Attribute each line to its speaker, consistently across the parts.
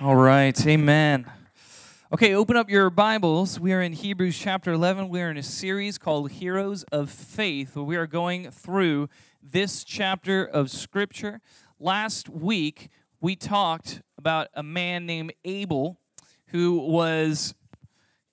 Speaker 1: All right, amen. Okay, open up your Bibles. We are in Hebrews chapter 11. We are in a series called Heroes of Faith, where we are going through this chapter of Scripture. Last week, we talked about a man named Abel who was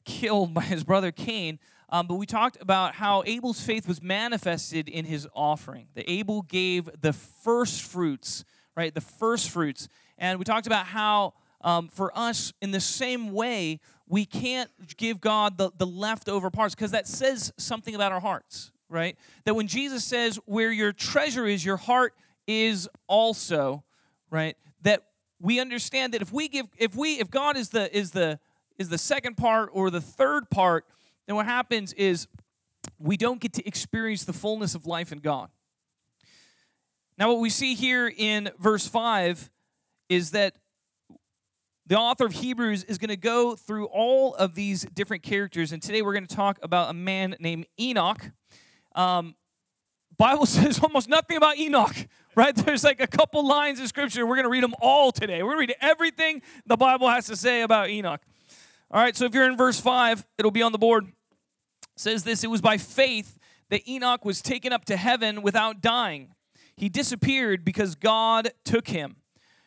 Speaker 1: killed by his brother Cain. Um, but we talked about how Abel's faith was manifested in his offering. That Abel gave the first fruits, right? The first fruits. And we talked about how um, for us, in the same way, we can't give God the, the leftover parts because that says something about our hearts, right? That when Jesus says, where your treasure is, your heart is also, right? That we understand that if we give, if we, if God is the, is the, is the second part or the third part, then what happens is we don't get to experience the fullness of life in God. Now, what we see here in verse 5 is that the author of Hebrews is going to go through all of these different characters, and today we're going to talk about a man named Enoch. Um, Bible says almost nothing about Enoch, right? There's like a couple lines in Scripture. We're going to read them all today. We're going to read everything the Bible has to say about Enoch. All right, so if you're in verse 5, it'll be on the board. It says this It was by faith that Enoch was taken up to heaven without dying. He disappeared because God took him.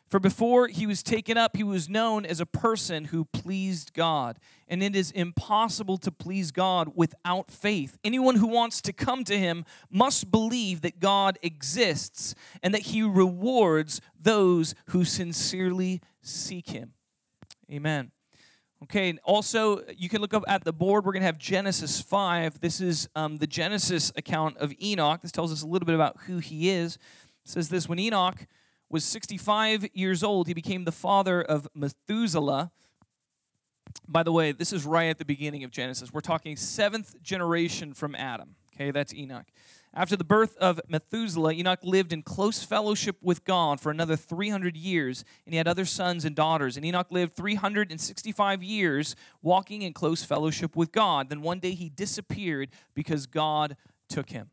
Speaker 1: For before he was taken up, he was known as a person who pleased God. And it is impossible to please God without faith. Anyone who wants to come to him must believe that God exists and that he rewards those who sincerely seek him. Amen. Okay, and also you can look up at the board. We're going to have Genesis 5. This is um, the Genesis account of Enoch. This tells us a little bit about who he is. It says this When Enoch was 65 years old, he became the father of Methuselah. By the way, this is right at the beginning of Genesis. We're talking seventh generation from Adam. Okay, that's Enoch. After the birth of Methuselah, Enoch lived in close fellowship with God for another 300 years, and he had other sons and daughters. And Enoch lived 365 years walking in close fellowship with God. Then one day he disappeared because God took him.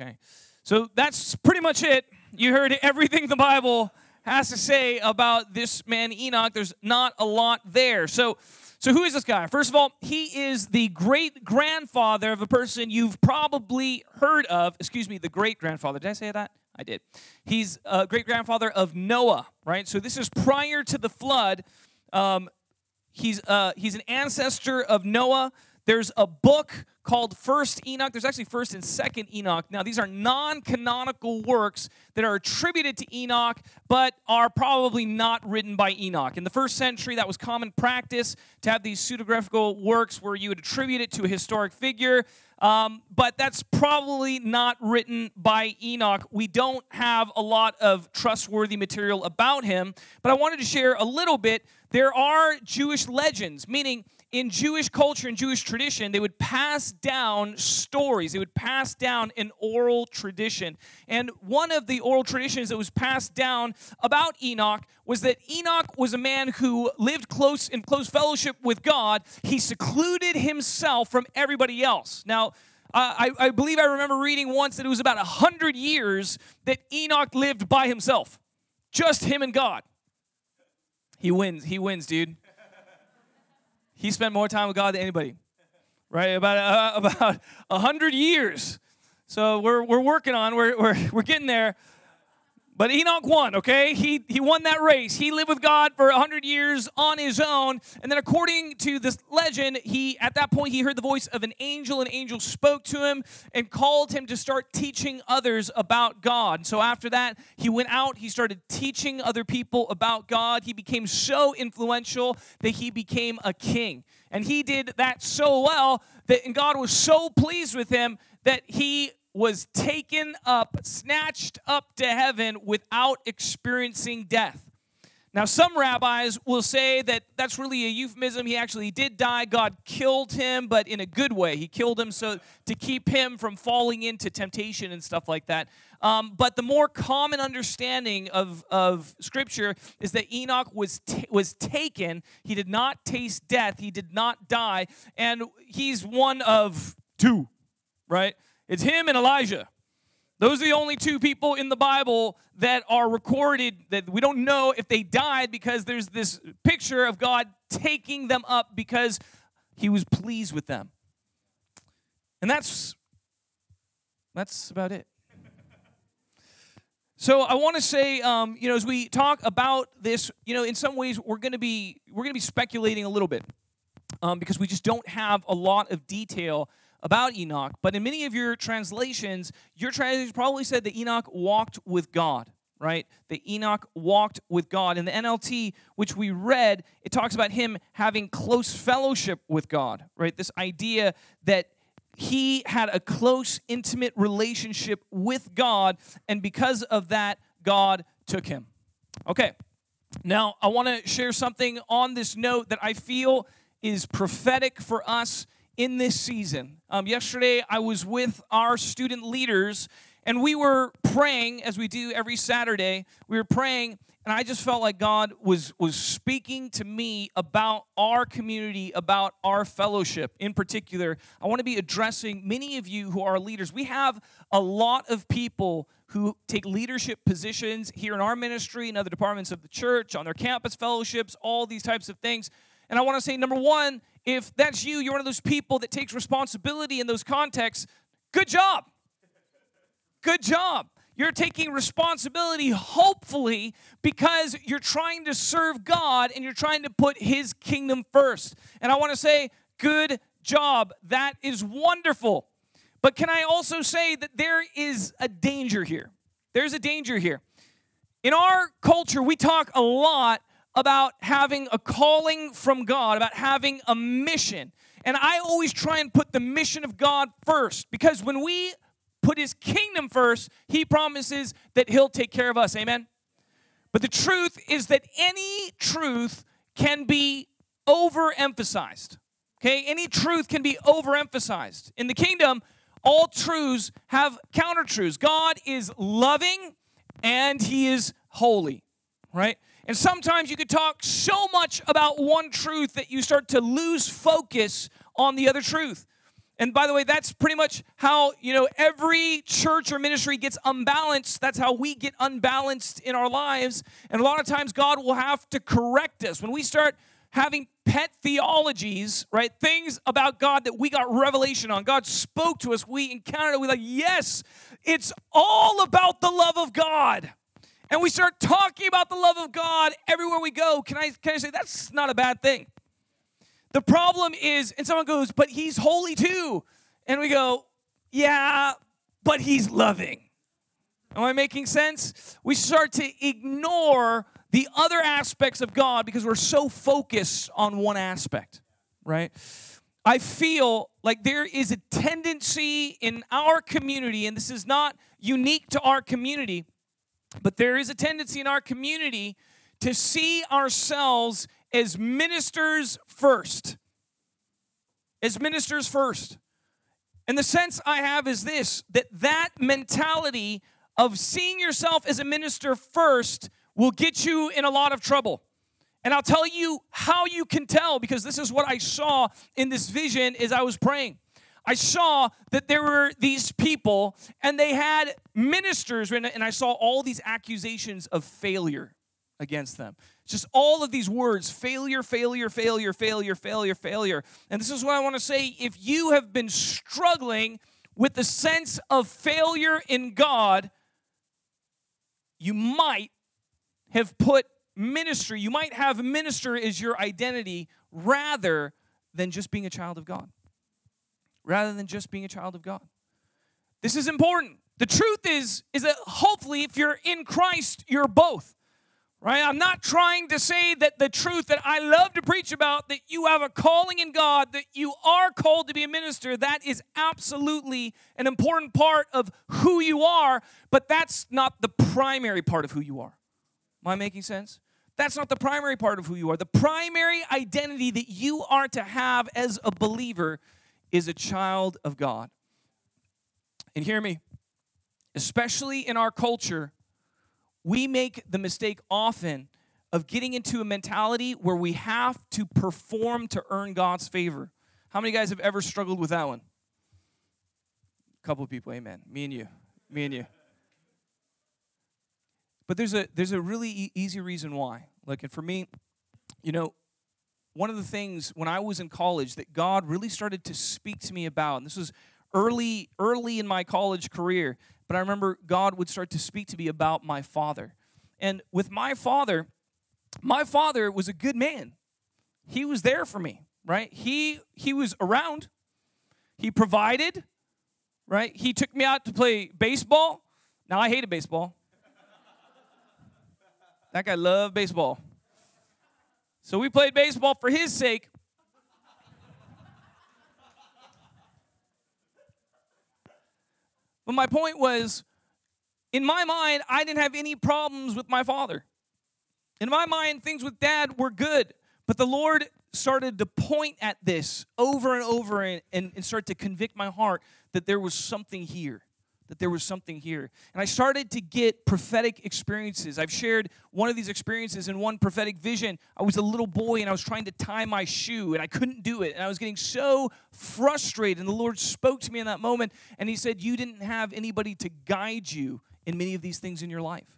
Speaker 1: Okay, so that's pretty much it you heard everything the Bible has to say about this man Enoch. There's not a lot there. So, so who is this guy? First of all, he is the great grandfather of a person you've probably heard of. Excuse me, the great grandfather. Did I say that? I did. He's a great grandfather of Noah, right? So this is prior to the flood. Um, he's uh, he's an ancestor of Noah. There's a book called First Enoch. There's actually First and Second Enoch. Now, these are non canonical works that are attributed to Enoch, but are probably not written by Enoch. In the first century, that was common practice to have these pseudepigraphical works where you would attribute it to a historic figure. Um, but that's probably not written by Enoch. We don't have a lot of trustworthy material about him, but I wanted to share a little bit. There are Jewish legends, meaning in Jewish culture and Jewish tradition, they would pass down stories. They would pass down an oral tradition. And one of the oral traditions that was passed down about Enoch was that Enoch was a man who lived close in close fellowship with God. He secluded himself from everybody else. Now, I, I believe I remember reading once that it was about a hundred years that Enoch lived by himself, just him and God. He wins. He wins, dude. He spent more time with God than anybody, right? About uh, about a hundred years. So we're we're working on. We're we're we're getting there. But Enoch won, okay? He, he won that race. He lived with God for 100 years on his own. And then, according to this legend, he at that point he heard the voice of an angel. An angel spoke to him and called him to start teaching others about God. So, after that, he went out. He started teaching other people about God. He became so influential that he became a king. And he did that so well that and God was so pleased with him that he was taken up, snatched up to heaven without experiencing death. Now, some rabbis will say that that's really a euphemism. He actually did die. God killed him, but in a good way. He killed him so to keep him from falling into temptation and stuff like that. Um, but the more common understanding of, of Scripture is that Enoch was t- was taken. He did not taste death. He did not die, and he's one of two, right? It's him and Elijah. Those are the only two people in the Bible that are recorded that we don't know if they died because there's this picture of God taking them up because he was pleased with them. And that's that's about it. So I want to say, um, you know, as we talk about this, you know, in some ways we're going to be we're going to be speculating a little bit um, because we just don't have a lot of detail about Enoch. But in many of your translations, your translations probably said that Enoch walked with God, right? That Enoch walked with God. In the NLT, which we read, it talks about him having close fellowship with God, right? This idea that he had a close, intimate relationship with God, and because of that, God took him. Okay, now I want to share something on this note that I feel is prophetic for us in this season. Um, yesterday, I was with our student leaders, and we were praying, as we do every Saturday. We were praying and I just felt like God was was speaking to me about our community, about our fellowship. In particular, I want to be addressing many of you who are leaders. We have a lot of people who take leadership positions here in our ministry and other departments of the church, on their campus fellowships, all these types of things. And I want to say number 1, if that's you, you're one of those people that takes responsibility in those contexts, good job. Good job. You're taking responsibility, hopefully, because you're trying to serve God and you're trying to put His kingdom first. And I want to say, good job. That is wonderful. But can I also say that there is a danger here? There's a danger here. In our culture, we talk a lot about having a calling from God, about having a mission. And I always try and put the mission of God first because when we put his kingdom first, he promises that he'll take care of us. Amen? But the truth is that any truth can be overemphasized. Okay? Any truth can be overemphasized. In the kingdom, all truths have counter truths. God is loving and he is holy, right? And sometimes you could talk so much about one truth that you start to lose focus on the other truth. And by the way, that's pretty much how, you know, every church or ministry gets unbalanced. That's how we get unbalanced in our lives. And a lot of times God will have to correct us. When we start having pet theologies, right? Things about God that we got revelation on. God spoke to us, we encountered it, we like, yes, it's all about the love of God. And we start talking about the love of God everywhere we go. Can I can I say that's not a bad thing? The problem is, and someone goes, but he's holy too. And we go, yeah, but he's loving. Am I making sense? We start to ignore the other aspects of God because we're so focused on one aspect, right? I feel like there is a tendency in our community, and this is not unique to our community, but there is a tendency in our community to see ourselves as ministers first. As ministers first. And the sense I have is this that that mentality of seeing yourself as a minister first will get you in a lot of trouble. And I'll tell you how you can tell because this is what I saw in this vision as I was praying. I saw that there were these people and they had ministers, and I saw all these accusations of failure against them. Just all of these words failure, failure, failure, failure, failure, failure. And this is what I want to say. If you have been struggling with the sense of failure in God, you might have put ministry, you might have minister as your identity rather than just being a child of God. Rather than just being a child of God. This is important. The truth is is that hopefully if you're in Christ, you're both right? I'm not trying to say that the truth that I love to preach about, that you have a calling in God, that you are called to be a minister, that is absolutely an important part of who you are, but that's not the primary part of who you are. Am I making sense? That's not the primary part of who you are. The primary identity that you are to have as a believer is a child of God. And hear me, especially in our culture, we make the mistake often of getting into a mentality where we have to perform to earn God's favor. How many guys have ever struggled with that one? A couple of people, amen. Me and you. Me and you. But there's a there's a really e- easy reason why. Like, and for me, you know, one of the things when I was in college that God really started to speak to me about, and this was early early in my college career, but I remember God would start to speak to me about my father. And with my father, my father was a good man. He was there for me, right? He he was around. He provided, right? He took me out to play baseball. Now I hated baseball. that guy loved baseball. So we played baseball for his sake. But my point was, in my mind, I didn't have any problems with my father. In my mind, things with dad were good. But the Lord started to point at this over and over and, and, and start to convict my heart that there was something here that there was something here. And I started to get prophetic experiences. I've shared one of these experiences in one prophetic vision. I was a little boy and I was trying to tie my shoe and I couldn't do it. And I was getting so frustrated. And the Lord spoke to me in that moment and He said, You didn't have anybody to guide you in many of these things in your life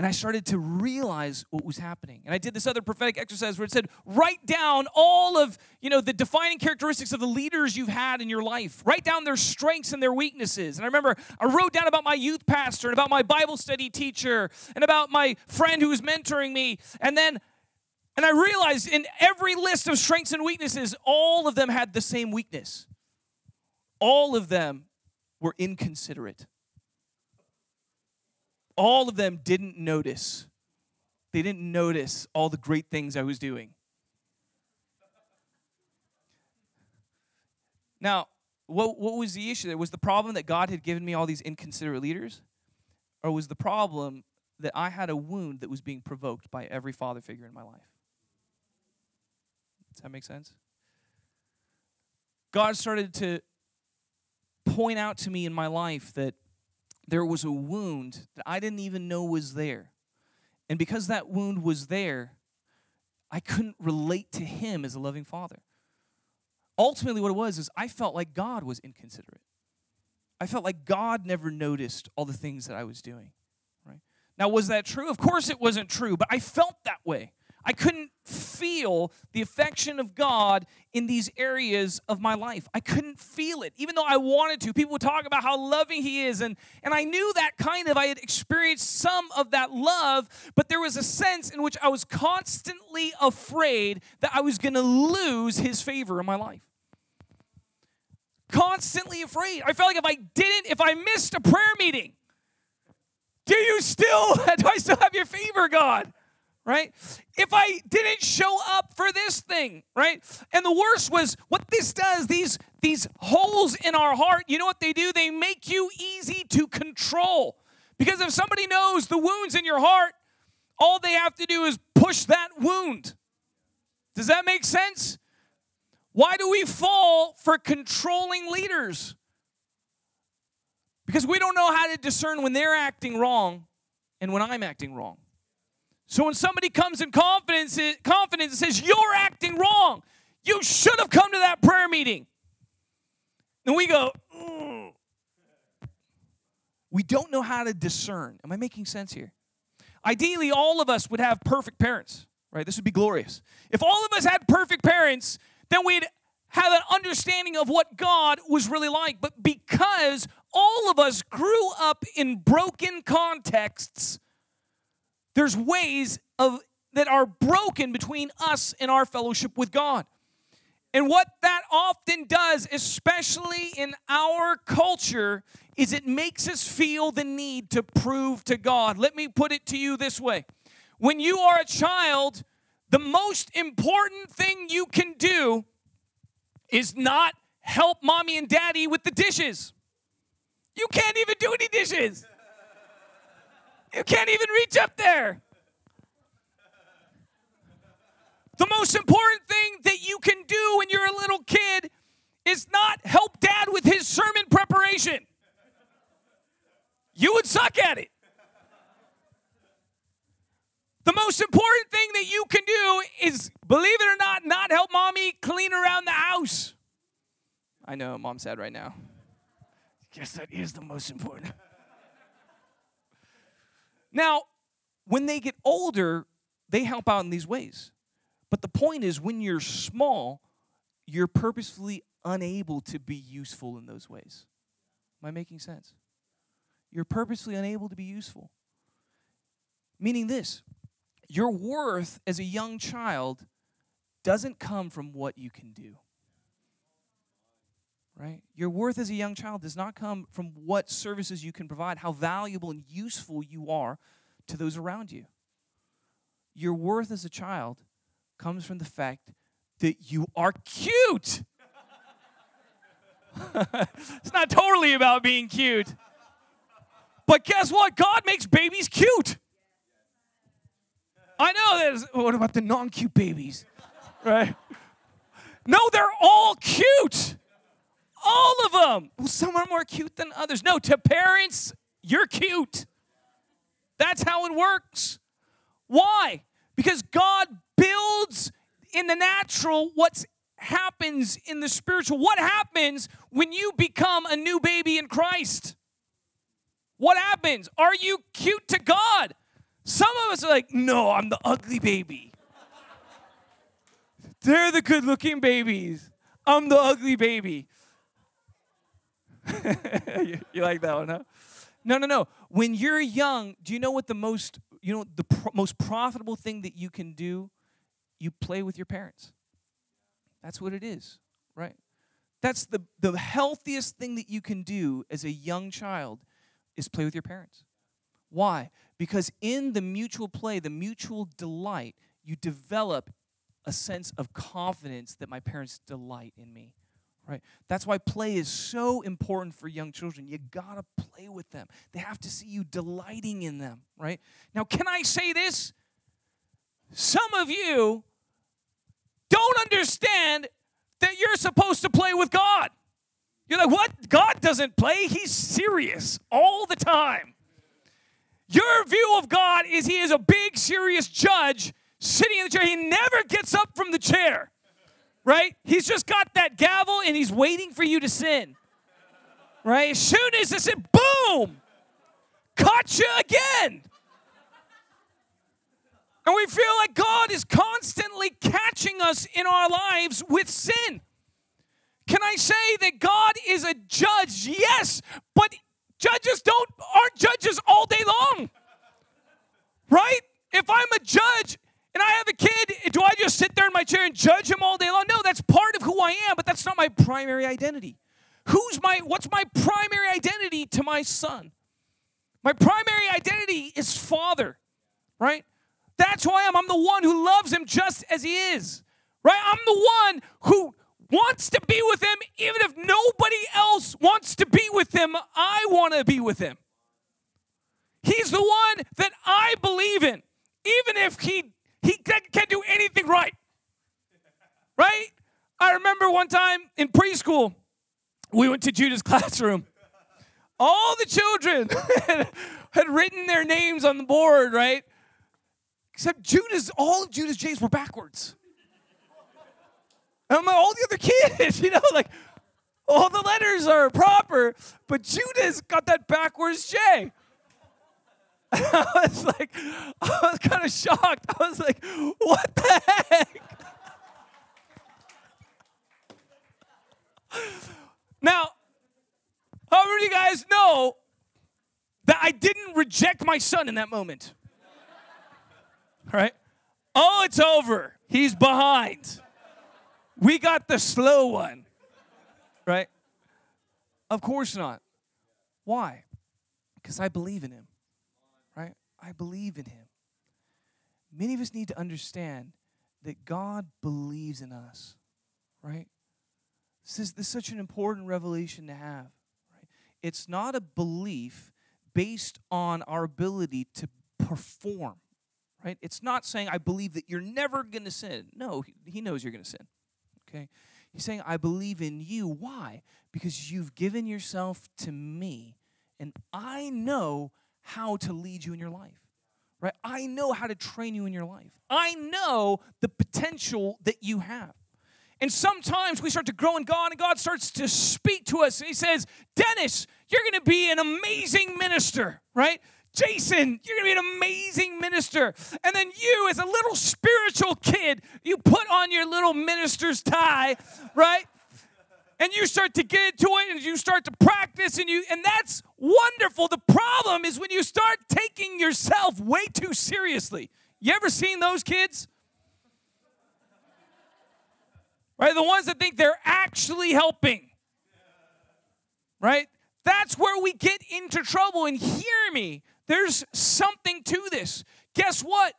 Speaker 1: and I started to realize what was happening. And I did this other prophetic exercise where it said, write down all of, you know, the defining characteristics of the leaders you've had in your life. Write down their strengths and their weaknesses. And I remember I wrote down about my youth pastor and about my Bible study teacher and about my friend who was mentoring me. And then and I realized in every list of strengths and weaknesses, all of them had the same weakness. All of them were inconsiderate all of them didn't notice. They didn't notice all the great things I was doing. Now, what, what was the issue there? Was the problem that God had given me all these inconsiderate leaders? Or was the problem that I had a wound that was being provoked by every father figure in my life? Does that make sense? God started to point out to me in my life that there was a wound that I didn't even know was there. And because that wound was there, I couldn't relate to him as a loving father. Ultimately, what it was is I felt like God was inconsiderate. I felt like God never noticed all the things that I was doing. Right? Now, was that true? Of course it wasn't true, but I felt that way. I couldn't feel the affection of God in these areas of my life. I couldn't feel it, even though I wanted to. People would talk about how loving He is, and, and I knew that kind of, I had experienced some of that love, but there was a sense in which I was constantly afraid that I was going to lose His favor in my life. Constantly afraid. I felt like if I didn't, if I missed a prayer meeting, do you still, do I still have your favor, God? Right? If I didn't show up for this thing, right? And the worst was what this does, these these holes in our heart, you know what they do? They make you easy to control. Because if somebody knows the wounds in your heart, all they have to do is push that wound. Does that make sense? Why do we fall for controlling leaders? Because we don't know how to discern when they're acting wrong and when I'm acting wrong. So when somebody comes in confidence, confidence and says, You're acting wrong, you should have come to that prayer meeting. And we go, mm. We don't know how to discern. Am I making sense here? Ideally, all of us would have perfect parents, right? This would be glorious. If all of us had perfect parents, then we'd have an understanding of what God was really like. But because all of us grew up in broken contexts, there's ways of that are broken between us and our fellowship with God. And what that often does, especially in our culture, is it makes us feel the need to prove to God. Let me put it to you this way when you are a child, the most important thing you can do is not help mommy and daddy with the dishes. You can't even do any dishes. You can't even reach up there. The most important thing that you can do when you're a little kid is not help dad with his sermon preparation. You would suck at it. The most important thing that you can do is, believe it or not, not help mommy clean around the house. I know, mom's sad right now. Guess that is the most important. Now, when they get older, they help out in these ways. But the point is, when you're small, you're purposefully unable to be useful in those ways. Am I making sense? You're purposely unable to be useful. Meaning this your worth as a young child doesn't come from what you can do. Right? Your worth as a young child does not come from what services you can provide, how valuable and useful you are to those around you. Your worth as a child comes from the fact that you are cute. it's not totally about being cute. But guess what? God makes babies cute. I know there's, what about the non cute babies? Right? No, they're all cute. All of them. Well, some are more cute than others. No, to parents, you're cute. That's how it works. Why? Because God builds in the natural what happens in the spiritual. What happens when you become a new baby in Christ? What happens? Are you cute to God? Some of us are like, no, I'm the ugly baby. They're the good looking babies. I'm the ugly baby. you, like that one, huh? No, no, no. When you're young, do you know what the most, you know, the most profitable thing that you can do? You play with your parents. That's what it is, right? That's the, the healthiest thing that you can do as a young child is play with your parents. Why? Because in the mutual play, the mutual delight, you develop a sense of confidence that my parents delight in me. Right? That's why play is so important for young children. You gotta play with them. They have to see you delighting in them, right? Now, can I say this? Some of you don't understand that you're supposed to play with God. You're like, what? God doesn't play, He's serious all the time. Your view of God is He is a big, serious judge sitting in the chair. He never gets up from the chair, right? He's just got that gavel and He's waiting for you to sin, right? As soon as it said, boom, caught you again. And we feel like God is constantly catching us in our lives with sin. Can I say that God is a judge? Yes, but judges don't aren't judges all day long. Right? If I'm a judge and I have a kid, do I just sit there in my chair and judge him all day long? No, that's part of who I am, but that's not my primary identity. Who's my what's my primary identity to my son? My primary identity is father, right? That's who I am. I'm the one who loves him just as he is. Right? I'm the one who wants to be with him even if nobody else wants to be with him. I want to be with him. He's the one that I believe in, even if he he can't do anything right. Right? I remember one time in preschool, we went to Judah's classroom. All the children had written their names on the board, right? Except Judah's, all of Judah's J's were backwards. And all the other kids, you know, like all the letters are proper, but Judah's got that backwards J. I was like, I was kind of shocked. I was like, what the heck? now, how many you guys know that I didn't reject my son in that moment? right? Oh, it's over. He's behind. We got the slow one, right? Of course not. Why? Because I believe in him? I believe in him. Many of us need to understand that God believes in us, right? This is, this is such an important revelation to have, right? It's not a belief based on our ability to perform right? It's not saying, I believe that you're never going to sin. No, he knows you're going to sin, okay? He's saying, I believe in you. Why? Because you've given yourself to me, and I know how to lead you in your life, right? I know how to train you in your life. I know the potential that you have. And sometimes we start to grow in God, and God starts to speak to us, He says, Dennis, you're going to be an amazing minister, right? Jason, you're going to be an amazing minister. And then you, as a little spiritual kid, you put on your little minister's tie, right? And you start to get into it and you start to practice and you and that's wonderful. The problem is when you start taking yourself way too seriously. You ever seen those kids? Right? The ones that think they're actually helping. Right? That's where we get into trouble. And hear me, there's something to this. Guess what?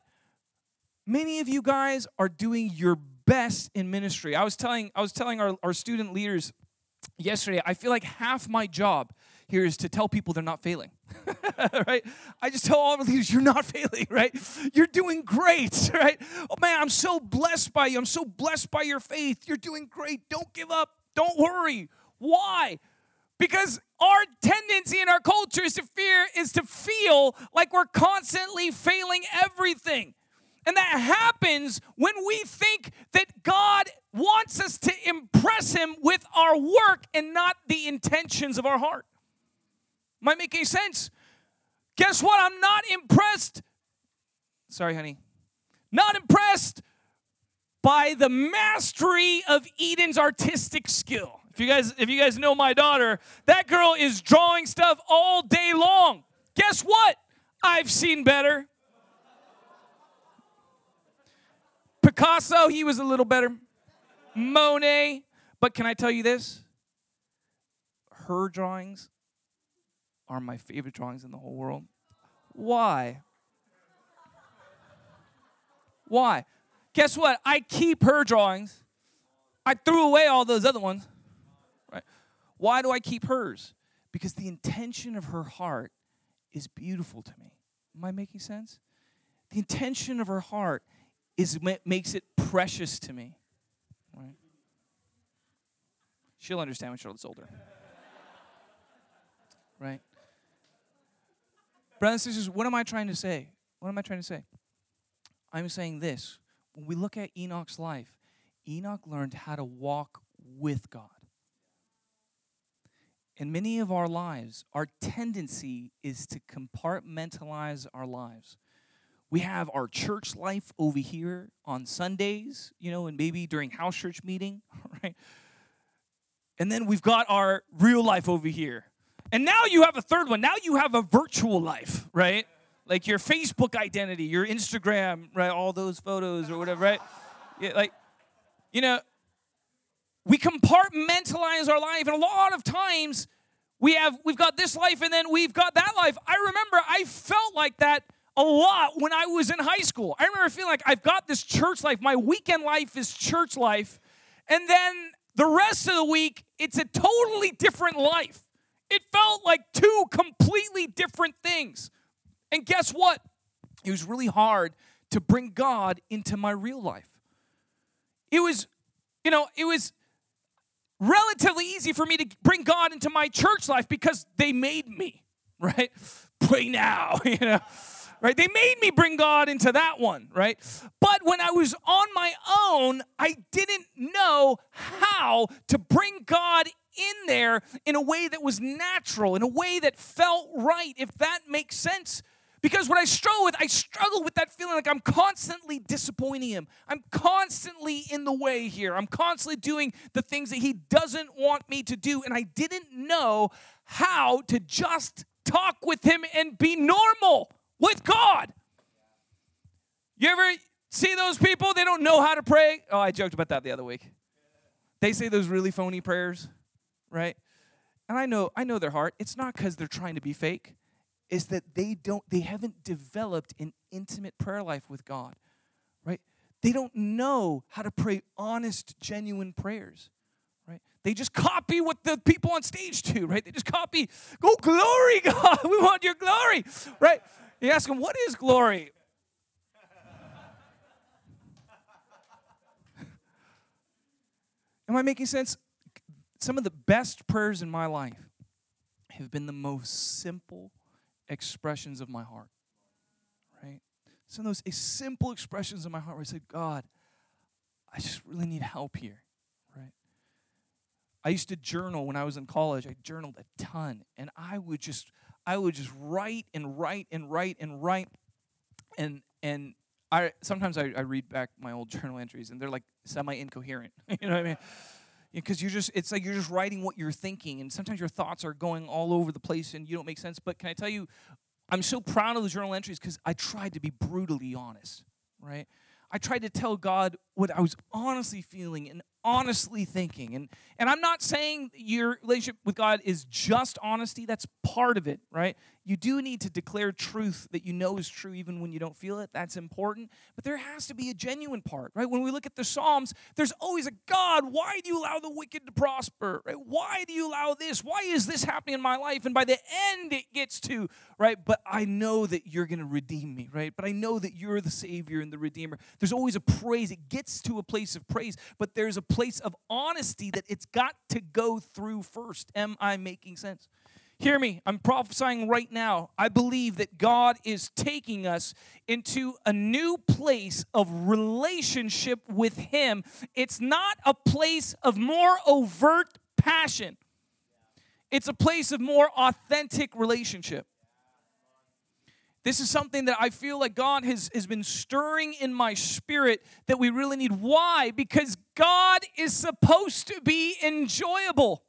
Speaker 1: Many of you guys are doing your best in ministry. I was telling, I was telling our, our student leaders yesterday, I feel like half my job here is to tell people they're not failing. right? I just tell all the leaders, you're not failing, right? You're doing great, right? Oh man, I'm so blessed by you. I'm so blessed by your faith. You're doing great. Don't give up. Don't worry. Why? Because our tendency in our culture is to fear is to feel like we're constantly failing everything. And that happens when we think that God wants us to impress him with our work and not the intentions of our heart. Might make any sense? Guess what? I'm not impressed. Sorry, honey. Not impressed by the mastery of Eden's artistic skill. If you guys if you guys know my daughter, that girl is drawing stuff all day long. Guess what? I've seen better. Picasso, he was a little better. Monet, but can I tell you this? Her drawings are my favorite drawings in the whole world. Why? Why? Guess what? I keep her drawings. I threw away all those other ones. Right? Why do I keep hers? Because the intention of her heart is beautiful to me. Am I making sense? The intention of her heart is makes it precious to me. Right? She'll understand when Charlotte's older. Right? Brothers and sisters, what am I trying to say? What am I trying to say? I'm saying this. When we look at Enoch's life, Enoch learned how to walk with God. In many of our lives, our tendency is to compartmentalize our lives. We have our church life over here on Sundays, you know, and maybe during house church meeting, right? And then we've got our real life over here. And now you have a third one. Now you have a virtual life, right? Like your Facebook identity, your Instagram, right? All those photos or whatever, right? Yeah, like, you know, we compartmentalize our life and a lot of times we have we've got this life and then we've got that life i remember i felt like that a lot when i was in high school. I remember feeling like i've got this church life my weekend life is church life and then the rest of the week it's a totally different life. It felt like two completely different things. And guess what? It was really hard to bring god into my real life. It was you know it was relatively easy for me to bring God into my church life because they made me, right? Pray now, you know. Right? They made me bring God into that one, right? But when I was on my own, I didn't know how to bring God in there in a way that was natural, in a way that felt right, if that makes sense. Because what I struggle with, I struggle with that feeling like I'm constantly disappointing him. I'm constantly in the way here. I'm constantly doing the things that he doesn't want me to do. And I didn't know how to just talk with him and be normal with God. You ever see those people? They don't know how to pray. Oh, I joked about that the other week. They say those really phony prayers, right? And I know, I know their heart. It's not because they're trying to be fake is that they don't they haven't developed an intimate prayer life with God. Right? They don't know how to pray honest, genuine prayers. Right? They just copy what the people on stage do, right? They just copy, "Go oh, glory, God. We want your glory." Right? You ask them, "What is glory?" Am I making sense? Some of the best prayers in my life have been the most simple expressions of my heart. Right? Some of those simple expressions of my heart where I said, God, I just really need help here. Right? I used to journal when I was in college. I journaled a ton. And I would just, I would just write and write and write and write. And, and I, sometimes I, I read back my old journal entries and they're like semi incoherent. you know what I mean? because you're just it's like you're just writing what you're thinking and sometimes your thoughts are going all over the place and you don't make sense but can i tell you i'm so proud of the journal entries because i tried to be brutally honest right i tried to tell god what i was honestly feeling and honestly thinking. And, and I'm not saying your relationship with God is just honesty, that's part of it, right? You do need to declare truth that you know is true even when you don't feel it. That's important. But there has to be a genuine part, right? When we look at the Psalms, there's always a God, why do you allow the wicked to prosper? Right? Why do you allow this? Why is this happening in my life? And by the end, it gets to, right? But I know that you're going to redeem me, right? But I know that you're the Savior and the Redeemer. There's always a praise. It gets to a place of praise, but there's a place of honesty that it's got to go through first. Am I making sense? Hear me, I'm prophesying right now. I believe that God is taking us into a new place of relationship with Him. It's not a place of more overt passion, it's a place of more authentic relationship. This is something that I feel like God has, has been stirring in my spirit that we really need. Why? Because God is supposed to be enjoyable.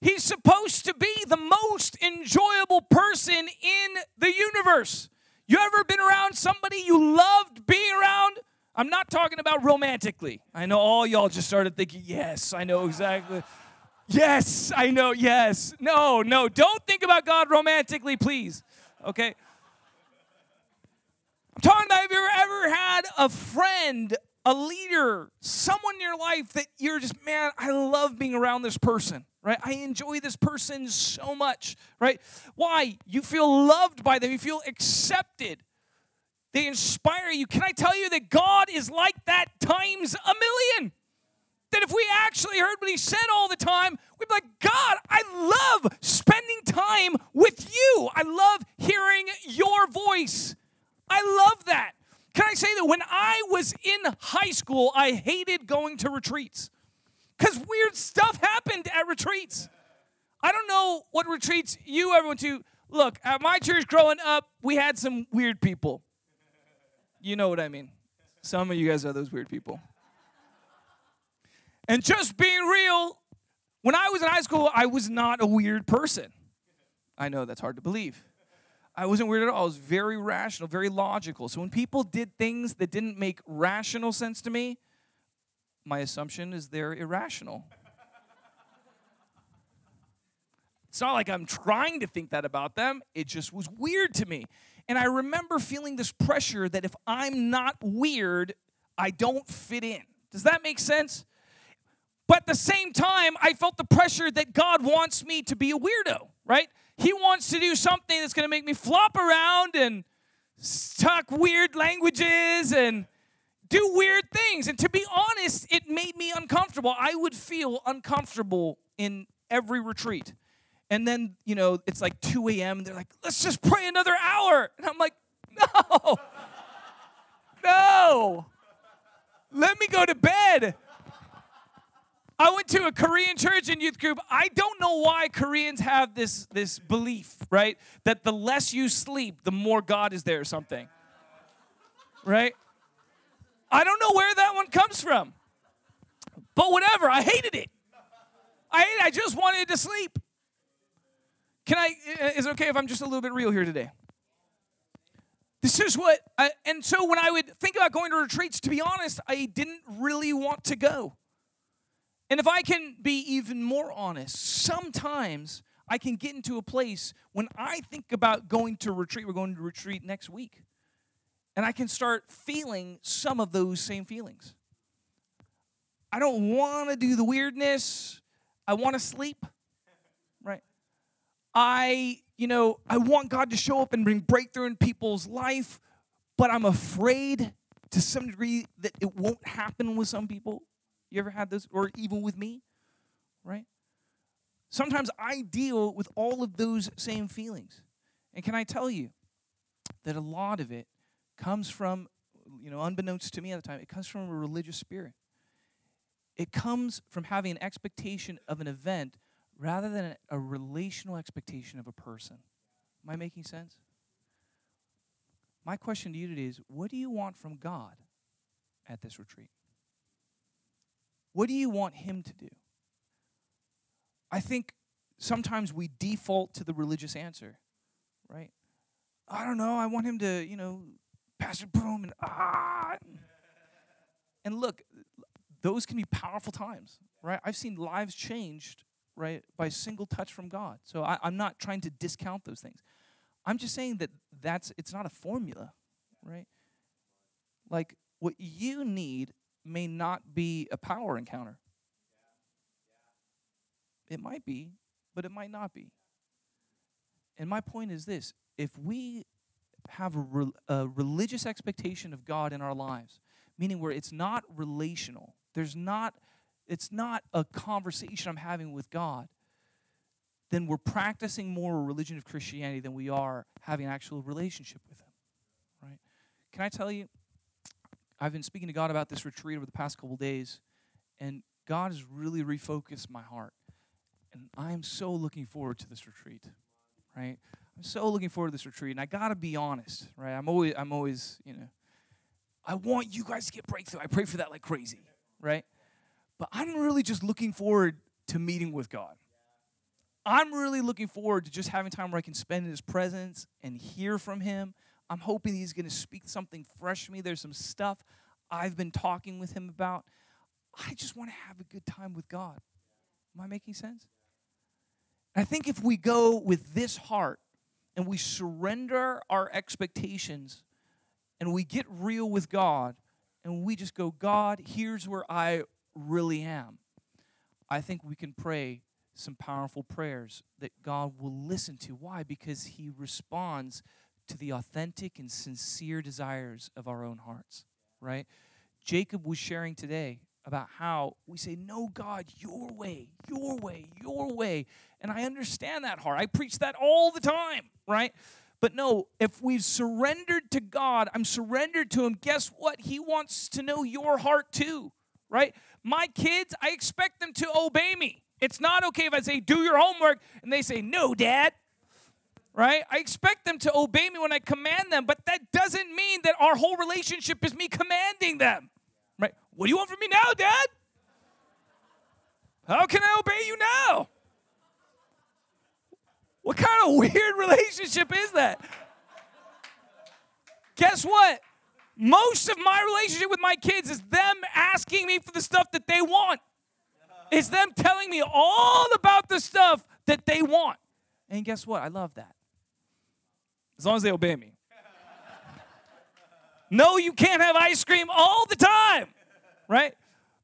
Speaker 1: He's supposed to be the most enjoyable person in the universe. You ever been around somebody you loved being around? I'm not talking about romantically. I know all y'all just started thinking, yes, I know exactly. Yes, I know, yes. No, no, don't think about God romantically, please. Okay? I'm talking about have you ever had a friend, a leader, someone in your life that you're just, man, I love being around this person, right? I enjoy this person so much, right? Why? You feel loved by them, you feel accepted. They inspire you. Can I tell you that God is like that times a million? That if we actually heard what he said all the time, we'd be like, God, I love spending time with you. I love hearing your voice. I love that. Can I say that when I was in high school, I hated going to retreats because weird stuff happened at retreats. I don't know what retreats you ever went to. Look, at my church growing up, we had some weird people. You know what I mean. Some of you guys are those weird people. And just being real, when I was in high school, I was not a weird person. I know that's hard to believe. I wasn't weird at all. I was very rational, very logical. So when people did things that didn't make rational sense to me, my assumption is they're irrational. it's not like I'm trying to think that about them, it just was weird to me. And I remember feeling this pressure that if I'm not weird, I don't fit in. Does that make sense? But at the same time, I felt the pressure that God wants me to be a weirdo, right? He wants to do something that's going to make me flop around and talk weird languages and do weird things. And to be honest, it made me uncomfortable. I would feel uncomfortable in every retreat. And then, you know, it's like 2 a.m. They're like, let's just pray another hour. And I'm like, no, no, let me go to bed. I went to a Korean church and youth group. I don't know why Koreans have this, this belief, right? That the less you sleep, the more God is there or something. Right? I don't know where that one comes from. But whatever, I hated it. I hated, I just wanted to sleep. Can I is it okay if I'm just a little bit real here today? This is what I, and so when I would think about going to retreats to be honest, I didn't really want to go. And if I can be even more honest, sometimes I can get into a place when I think about going to retreat, we're going to retreat next week, and I can start feeling some of those same feelings. I don't want to do the weirdness. I want to sleep, right? I, you know, I want God to show up and bring breakthrough in people's life, but I'm afraid to some degree that it won't happen with some people. You ever had those, Or even with me, right? Sometimes I deal with all of those same feelings. And can I tell you that a lot of it comes from, you know, unbeknownst to me at the time, it comes from a religious spirit. It comes from having an expectation of an event rather than a relational expectation of a person. Am I making sense? My question to you today is what do you want from God at this retreat? What do you want Him to do? I think sometimes we default to the religious answer, right? I don't know. I want Him to, you know, Pastor Boom and ah. And look, those can be powerful times, right? I've seen lives changed, right, by a single touch from God. So I, I'm not trying to discount those things. I'm just saying that that's it's not a formula, right? Like what you need may not be a power encounter. It might be, but it might not be. And my point is this if we have a, re- a religious expectation of God in our lives, meaning where it's not relational, there's not, it's not a conversation I'm having with God, then we're practicing more a religion of Christianity than we are having an actual relationship with Him. Right? Can I tell you? I've been speaking to God about this retreat over the past couple days, and God has really refocused my heart. And I am so looking forward to this retreat. Right? I'm so looking forward to this retreat. And I gotta be honest, right? I'm always I'm always, you know, I want you guys to get breakthrough. I pray for that like crazy, right? But I'm really just looking forward to meeting with God. I'm really looking forward to just having time where I can spend in His presence and hear from Him. I'm hoping He's going to speak something fresh to me. There's some stuff I've been talking with Him about. I just want to have a good time with God. Am I making sense? I think if we go with this heart and we surrender our expectations and we get real with God and we just go, God, here's where I really am, I think we can pray some powerful prayers that God will listen to. Why? Because He responds to the authentic and sincere desires of our own hearts, right? Jacob was sharing today about how we say, No, God, your way, your way, your way. And I understand that heart. I preach that all the time, right? But no, if we've surrendered to God, I'm surrendered to Him, guess what? He wants to know your heart too, right? My kids, I expect them to obey me. It's not okay if I say, do your homework, and they say, no, dad. Right? I expect them to obey me when I command them, but that doesn't mean that our whole relationship is me commanding them. Right? What do you want from me now, dad? How can I obey you now? What kind of weird relationship is that? Guess what? Most of my relationship with my kids is them asking me for the stuff that they want. It's them telling me all about the stuff that they want. And guess what? I love that. As long as they obey me. No, you can't have ice cream all the time, right?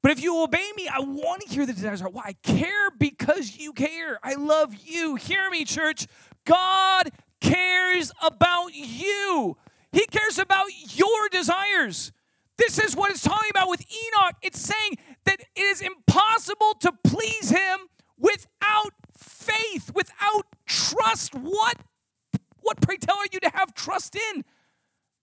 Speaker 1: But if you obey me, I want to hear the desires of Why? I care because you care. I love you. Hear me, church. God cares about you. He cares about your desires. This is what it's talking about with Enoch. It's saying that it is impossible to please him without faith, without trust. What what pray tell are you to have trust in?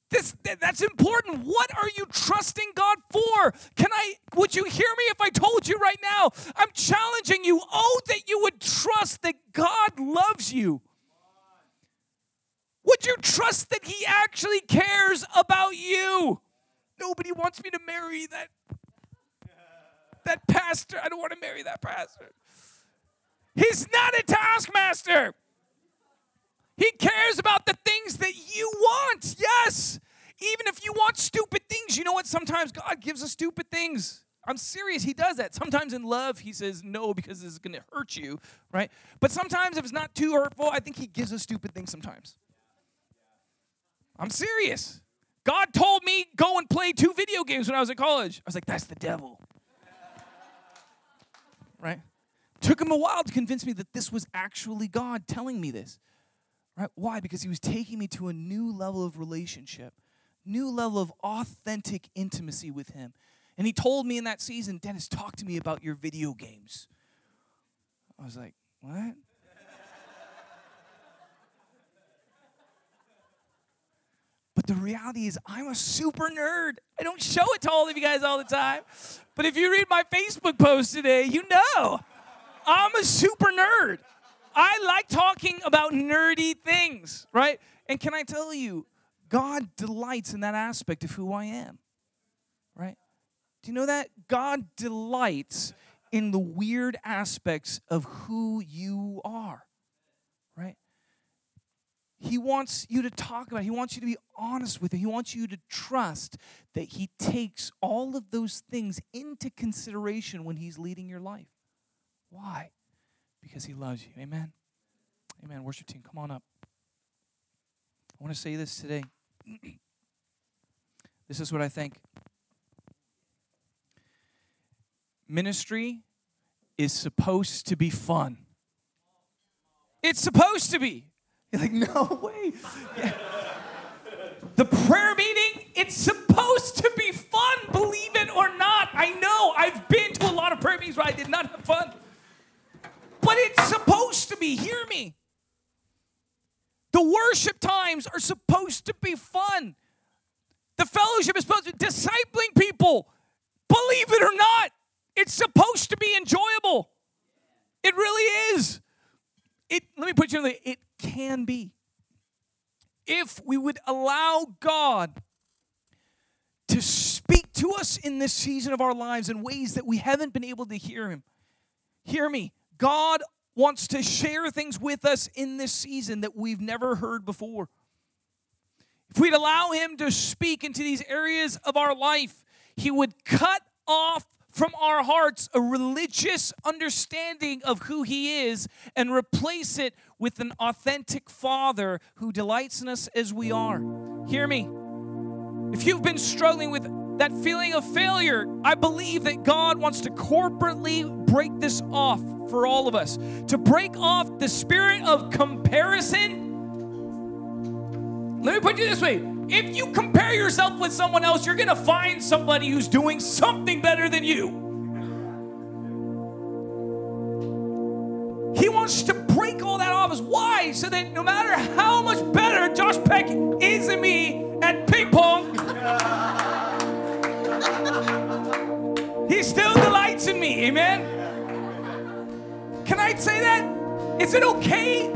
Speaker 1: This that's important. What are you trusting God for? Can I would you hear me if I told you right now? I'm challenging you. Oh, that you would trust that God loves you. Would you trust that he actually cares about you? Nobody wants me to marry that that pastor. I don't want to marry that pastor. He's not a taskmaster. He cares about the things that you want. Yes. Even if you want stupid things, you know what? Sometimes God gives us stupid things. I'm serious. He does that. Sometimes in love, he says no because it's going to hurt you, right? But sometimes if it's not too hurtful, I think he gives us stupid things sometimes. I'm serious. God told me go and play two video games when I was in college. I was like, that's the devil. right? Took him a while to convince me that this was actually God telling me this. Right? Why? Because he was taking me to a new level of relationship, new level of authentic intimacy with him. And he told me in that season, Dennis, talk to me about your video games. I was like, what? But the reality is, I'm a super nerd. I don't show it to all of you guys all the time. But if you read my Facebook post today, you know I'm a super nerd. I like talking about nerdy things, right? And can I tell you, God delights in that aspect of who I am, right? Do you know that? God delights in the weird aspects of who you are, right? He wants you to talk about it. He wants you to be honest with him. He wants you to trust that he takes all of those things into consideration when he's leading your life. Why? Because he loves you. Amen. Amen. Worship team, come on up. I want to say this today. this is what I think. Ministry is supposed to be fun. It's supposed to be. You're like, no way. Yeah. The prayer meeting, it's supposed to be fun, believe it or not. I know I've been to a lot of prayer meetings where I did not have fun. Supposed to be. Hear me. The worship times are supposed to be fun. The fellowship is supposed to be discipling people. Believe it or not, it's supposed to be enjoyable. It really is. It let me put you in the it can be. If we would allow God to speak to us in this season of our lives in ways that we haven't been able to hear him. Hear me. God wants to share things with us in this season that we've never heard before. If we'd allow Him to speak into these areas of our life, He would cut off from our hearts a religious understanding of who He is and replace it with an authentic Father who delights in us as we are. Hear me. If you've been struggling with that feeling of failure, I believe that God wants to corporately break this off for all of us. To break off the spirit of comparison. Let me put it this way if you compare yourself with someone else, you're going to find somebody who's doing something better than you. He wants to break all that off. Why? So that no matter how much better Josh Peck is than me at ping pong, he still delights in me. Amen? Can I say that? Is it okay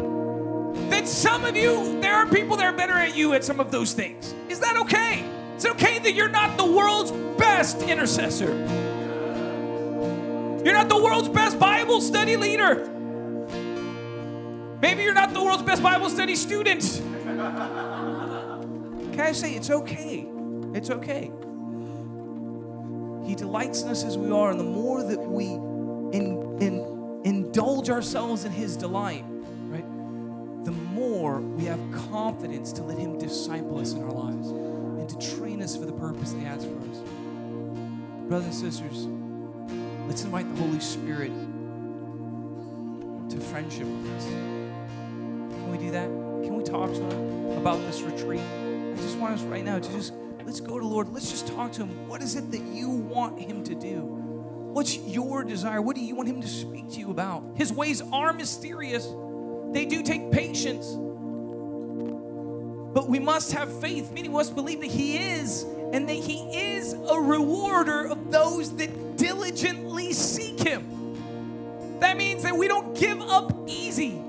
Speaker 1: that some of you, there are people that are better at you at some of those things? Is that okay? Is it okay that you're not the world's best intercessor? You're not the world's best Bible study leader. Maybe you're not the world's best Bible study student. Can I say it's okay? It's okay. He delights in us as we are, and the more that we in, in, indulge ourselves in His delight, right, the more we have confidence to let Him disciple us in our lives and to train us for the purpose that He has for us. Brothers and sisters, let's invite the Holy Spirit to friendship with us. Can we do that? Can we talk to Him about this retreat? I just want us right now to just let's go to Lord. Let's just talk to Him. What is it that you want Him to do? What's your desire? What do you want Him to speak to you about? His ways are mysterious, they do take patience. But we must have faith, meaning we must believe that He is, and that He is a rewarder of those that diligently seek Him. That means that we don't give up easy.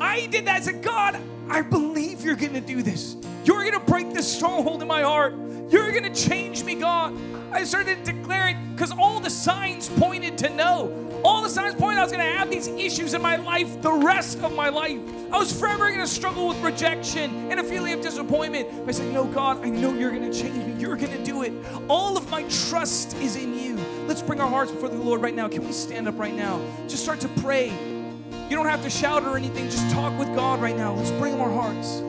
Speaker 1: I did that. I said, God, I believe you're going to do this. You're going to break this stronghold in my heart. You're going to change me, God. I started declaring because all the signs pointed to no. All the signs pointed I was going to have these issues in my life the rest of my life. I was forever going to struggle with rejection and a feeling of disappointment. But I said, No, God, I know you're going to change me. You're going to do it. All of my trust is in you. Let's bring our hearts before the Lord right now. Can we stand up right now? Just start to pray. You don't have to shout or anything. Just talk with God right now. Let's bring our hearts.